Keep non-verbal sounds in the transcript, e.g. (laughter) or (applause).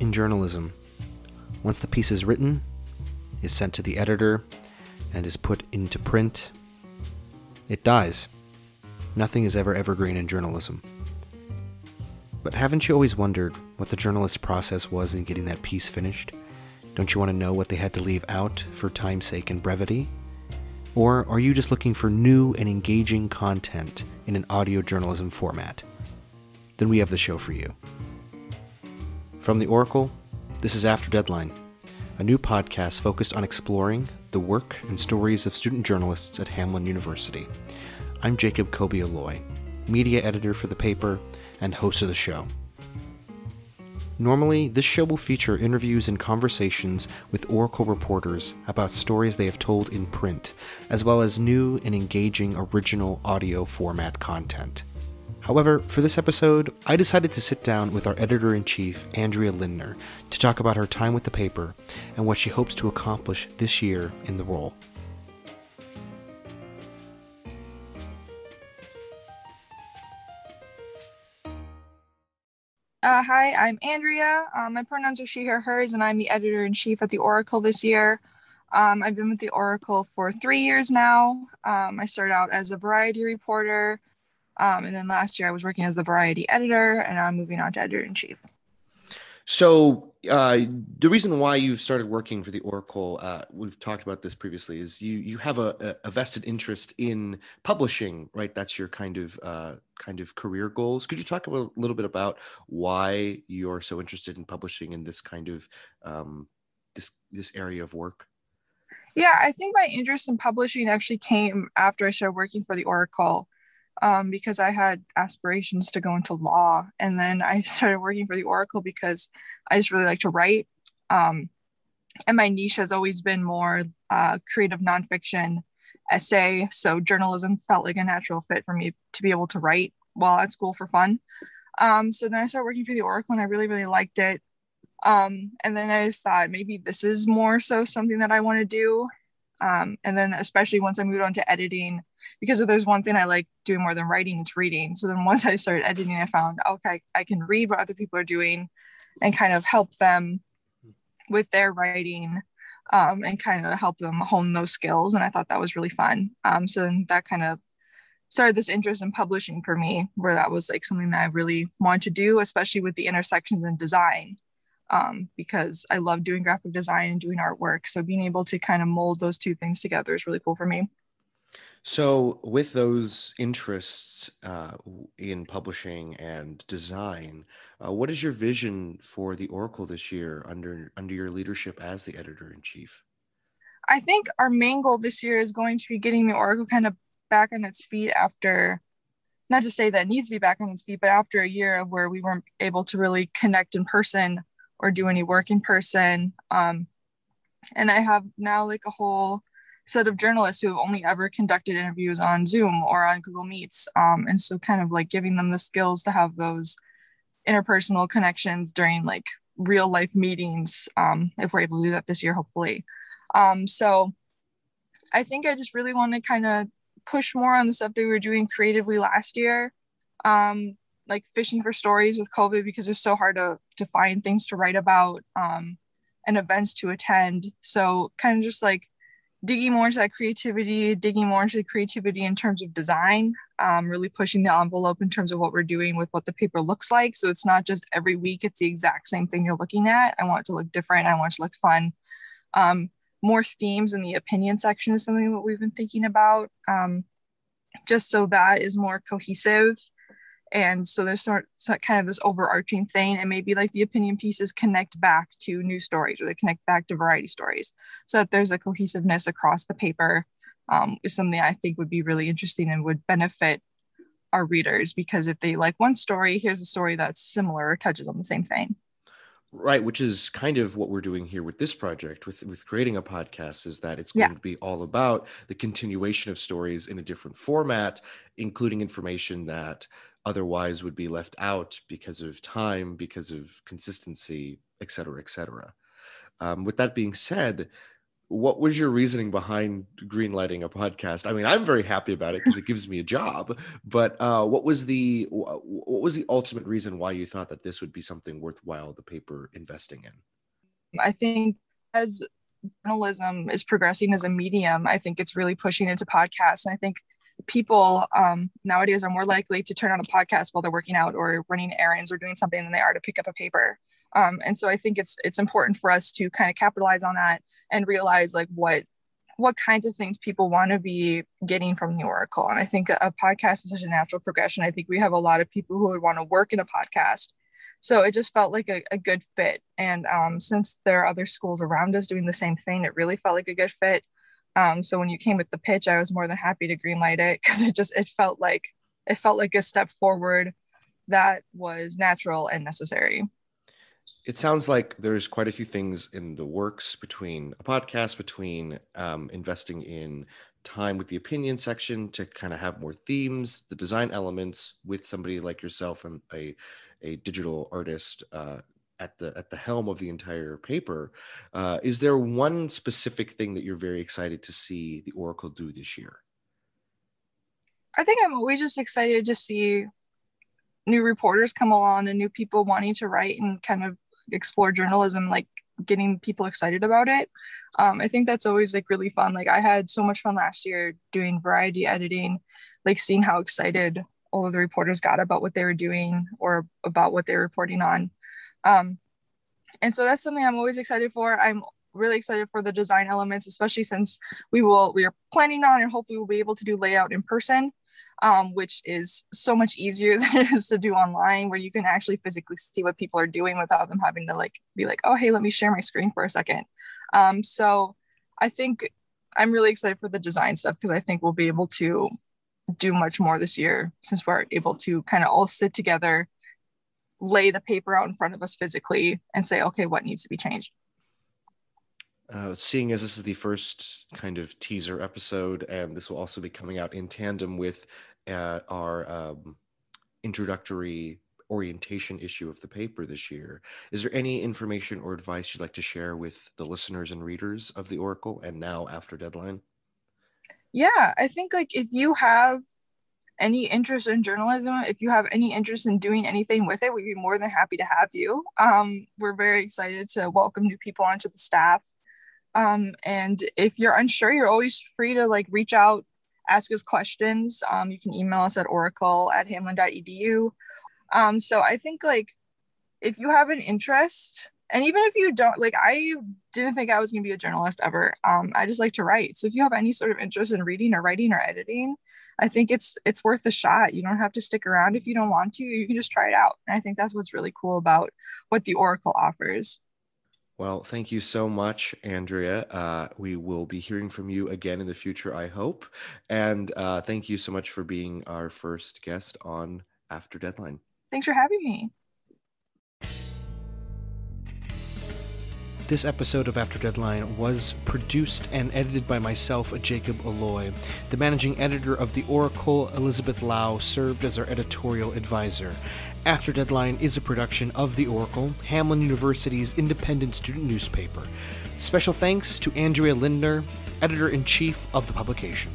in journalism. Once the piece is written, is sent to the editor, and is put into print, it dies. Nothing is ever evergreen in journalism. But haven't you always wondered what the journalist's process was in getting that piece finished? Don't you want to know what they had to leave out for time's sake and brevity? Or are you just looking for new and engaging content in an audio journalism format? Then we have the show for you. From the Oracle, this is After Deadline, a new podcast focused on exploring the work and stories of student journalists at Hamline University. I'm Jacob Kobe Aloi, media editor for the paper and host of the show. Normally, this show will feature interviews and conversations with Oracle reporters about stories they have told in print, as well as new and engaging original audio format content. However, for this episode, I decided to sit down with our editor in chief, Andrea Lindner, to talk about her time with the paper and what she hopes to accomplish this year in the role. Uh, hi, I'm Andrea. Um, my pronouns are she, her, hers, and I'm the editor in chief at the Oracle this year. Um, I've been with the Oracle for three years now. Um, I started out as a variety reporter, um, and then last year I was working as the variety editor, and I'm moving on to editor in chief. So uh, the reason why you've started working for the Oracle, uh, we've talked about this previously, is you you have a, a vested interest in publishing, right? That's your kind of uh, kind of career goals. Could you talk a little bit about why you're so interested in publishing in this kind of um, this this area of work? Yeah, I think my interest in publishing actually came after I started working for the Oracle um, because I had aspirations to go into law. And then I (laughs) started working for the Oracle because I just really like to write. Um, and my niche has always been more uh, creative nonfiction essay. So journalism felt like a natural fit for me to be able to write while at school for fun. Um, so then I started working for the Oracle and I really, really liked it. Um, and then I just thought maybe this is more so something that I want to do. Um, and then especially once I moved on to editing, because if there's one thing I like doing more than writing, it's reading. So then once I started editing, I found okay, I can read what other people are doing and kind of help them with their writing um, and kind of help them hone those skills. And I thought that was really fun. Um, so then that kind of started this interest in publishing for me, where that was like something that I really wanted to do, especially with the intersections in design um, because I love doing graphic design and doing artwork. So being able to kind of mold those two things together is really cool for me. So, with those interests uh, in publishing and design, uh, what is your vision for the Oracle this year under under your leadership as the editor in chief? I think our main goal this year is going to be getting the Oracle kind of back on its feet after, not to say that it needs to be back on its feet, but after a year of where we weren't able to really connect in person or do any work in person. Um, and I have now like a whole set of journalists who have only ever conducted interviews on Zoom or on Google Meets. Um, and so kind of like giving them the skills to have those interpersonal connections during like real life meetings, um, if we're able to do that this year, hopefully. Um, so I think I just really want to kind of push more on the stuff that we were doing creatively last year. Um, like fishing for stories with COVID because it's so hard to to find things to write about um, and events to attend. So kind of just like digging more into that creativity, digging more into the creativity in terms of design, um, really pushing the envelope in terms of what we're doing with what the paper looks like. So it's not just every week it's the exact same thing you're looking at. I want it to look different. I want it to look fun. Um, more themes in the opinion section is something that we've been thinking about. Um, just so that is more cohesive and so there's sort of kind of this overarching thing and maybe like the opinion pieces connect back to news stories or they connect back to variety stories so that there's a cohesiveness across the paper um, is something i think would be really interesting and would benefit our readers because if they like one story here's a story that's similar or touches on the same thing right which is kind of what we're doing here with this project with with creating a podcast is that it's going yeah. to be all about the continuation of stories in a different format including information that otherwise would be left out because of time, because of consistency, et cetera, et cetera. Um, with that being said, what was your reasoning behind greenlighting a podcast? I mean, I'm very happy about it because it gives me a job. But uh, what was the what was the ultimate reason why you thought that this would be something worthwhile the paper investing in? I think as journalism is progressing as a medium, I think it's really pushing into podcasts. And I think people um, nowadays are more likely to turn on a podcast while they're working out or running errands or doing something than they are to pick up a paper. Um, and so I think it's it's important for us to kind of capitalize on that and realize like what what kinds of things people want to be getting from the Oracle. And I think a podcast is such a natural progression. I think we have a lot of people who would want to work in a podcast. So it just felt like a, a good fit. And um, since there are other schools around us doing the same thing, it really felt like a good fit. Um, so when you came with the pitch, I was more than happy to greenlight it because it just it felt like it felt like a step forward that was natural and necessary. It sounds like there's quite a few things in the works between a podcast, between um, investing in time with the opinion section to kind of have more themes, the design elements with somebody like yourself and a a digital artist uh, at the at the helm of the entire paper. Uh, is there one specific thing that you're very excited to see the Oracle do this year? I think I'm always just excited to see new reporters come along and new people wanting to write and kind of explore journalism like getting people excited about it um, i think that's always like really fun like i had so much fun last year doing variety editing like seeing how excited all of the reporters got about what they were doing or about what they're reporting on um, and so that's something i'm always excited for i'm really excited for the design elements especially since we will we are planning on and hopefully we'll be able to do layout in person um, which is so much easier (laughs) than it is to do online, where you can actually physically see what people are doing without them having to like be like, oh, hey, let me share my screen for a second. Um, so I think I'm really excited for the design stuff because I think we'll be able to do much more this year since we're able to kind of all sit together, lay the paper out in front of us physically, and say, okay, what needs to be changed. Uh, seeing as this is the first kind of teaser episode, and this will also be coming out in tandem with uh, our um, introductory orientation issue of the paper this year. Is there any information or advice you'd like to share with the listeners and readers of the Oracle and now after deadline? Yeah, I think like if you have any interest in journalism, if you have any interest in doing anything with it, we'd be more than happy to have you. Um, we're very excited to welcome new people onto the staff. Um, and if you're unsure, you're always free to like reach out, ask us questions. Um, you can email us at oracle at hamline.edu. Um, so I think like if you have an interest, and even if you don't, like I didn't think I was gonna be a journalist ever. Um, I just like to write. So if you have any sort of interest in reading or writing or editing, I think it's it's worth the shot. You don't have to stick around if you don't want to. You can just try it out. And I think that's what's really cool about what the Oracle offers. Well, thank you so much, Andrea. Uh, we will be hearing from you again in the future, I hope. And uh, thank you so much for being our first guest on After Deadline. Thanks for having me. This episode of After Deadline was produced and edited by myself, Jacob Aloi. The managing editor of The Oracle, Elizabeth Lowe, served as our editorial advisor. After Deadline is a production of The Oracle, Hamline University's independent student newspaper. Special thanks to Andrea Lindner, editor in chief of the publication.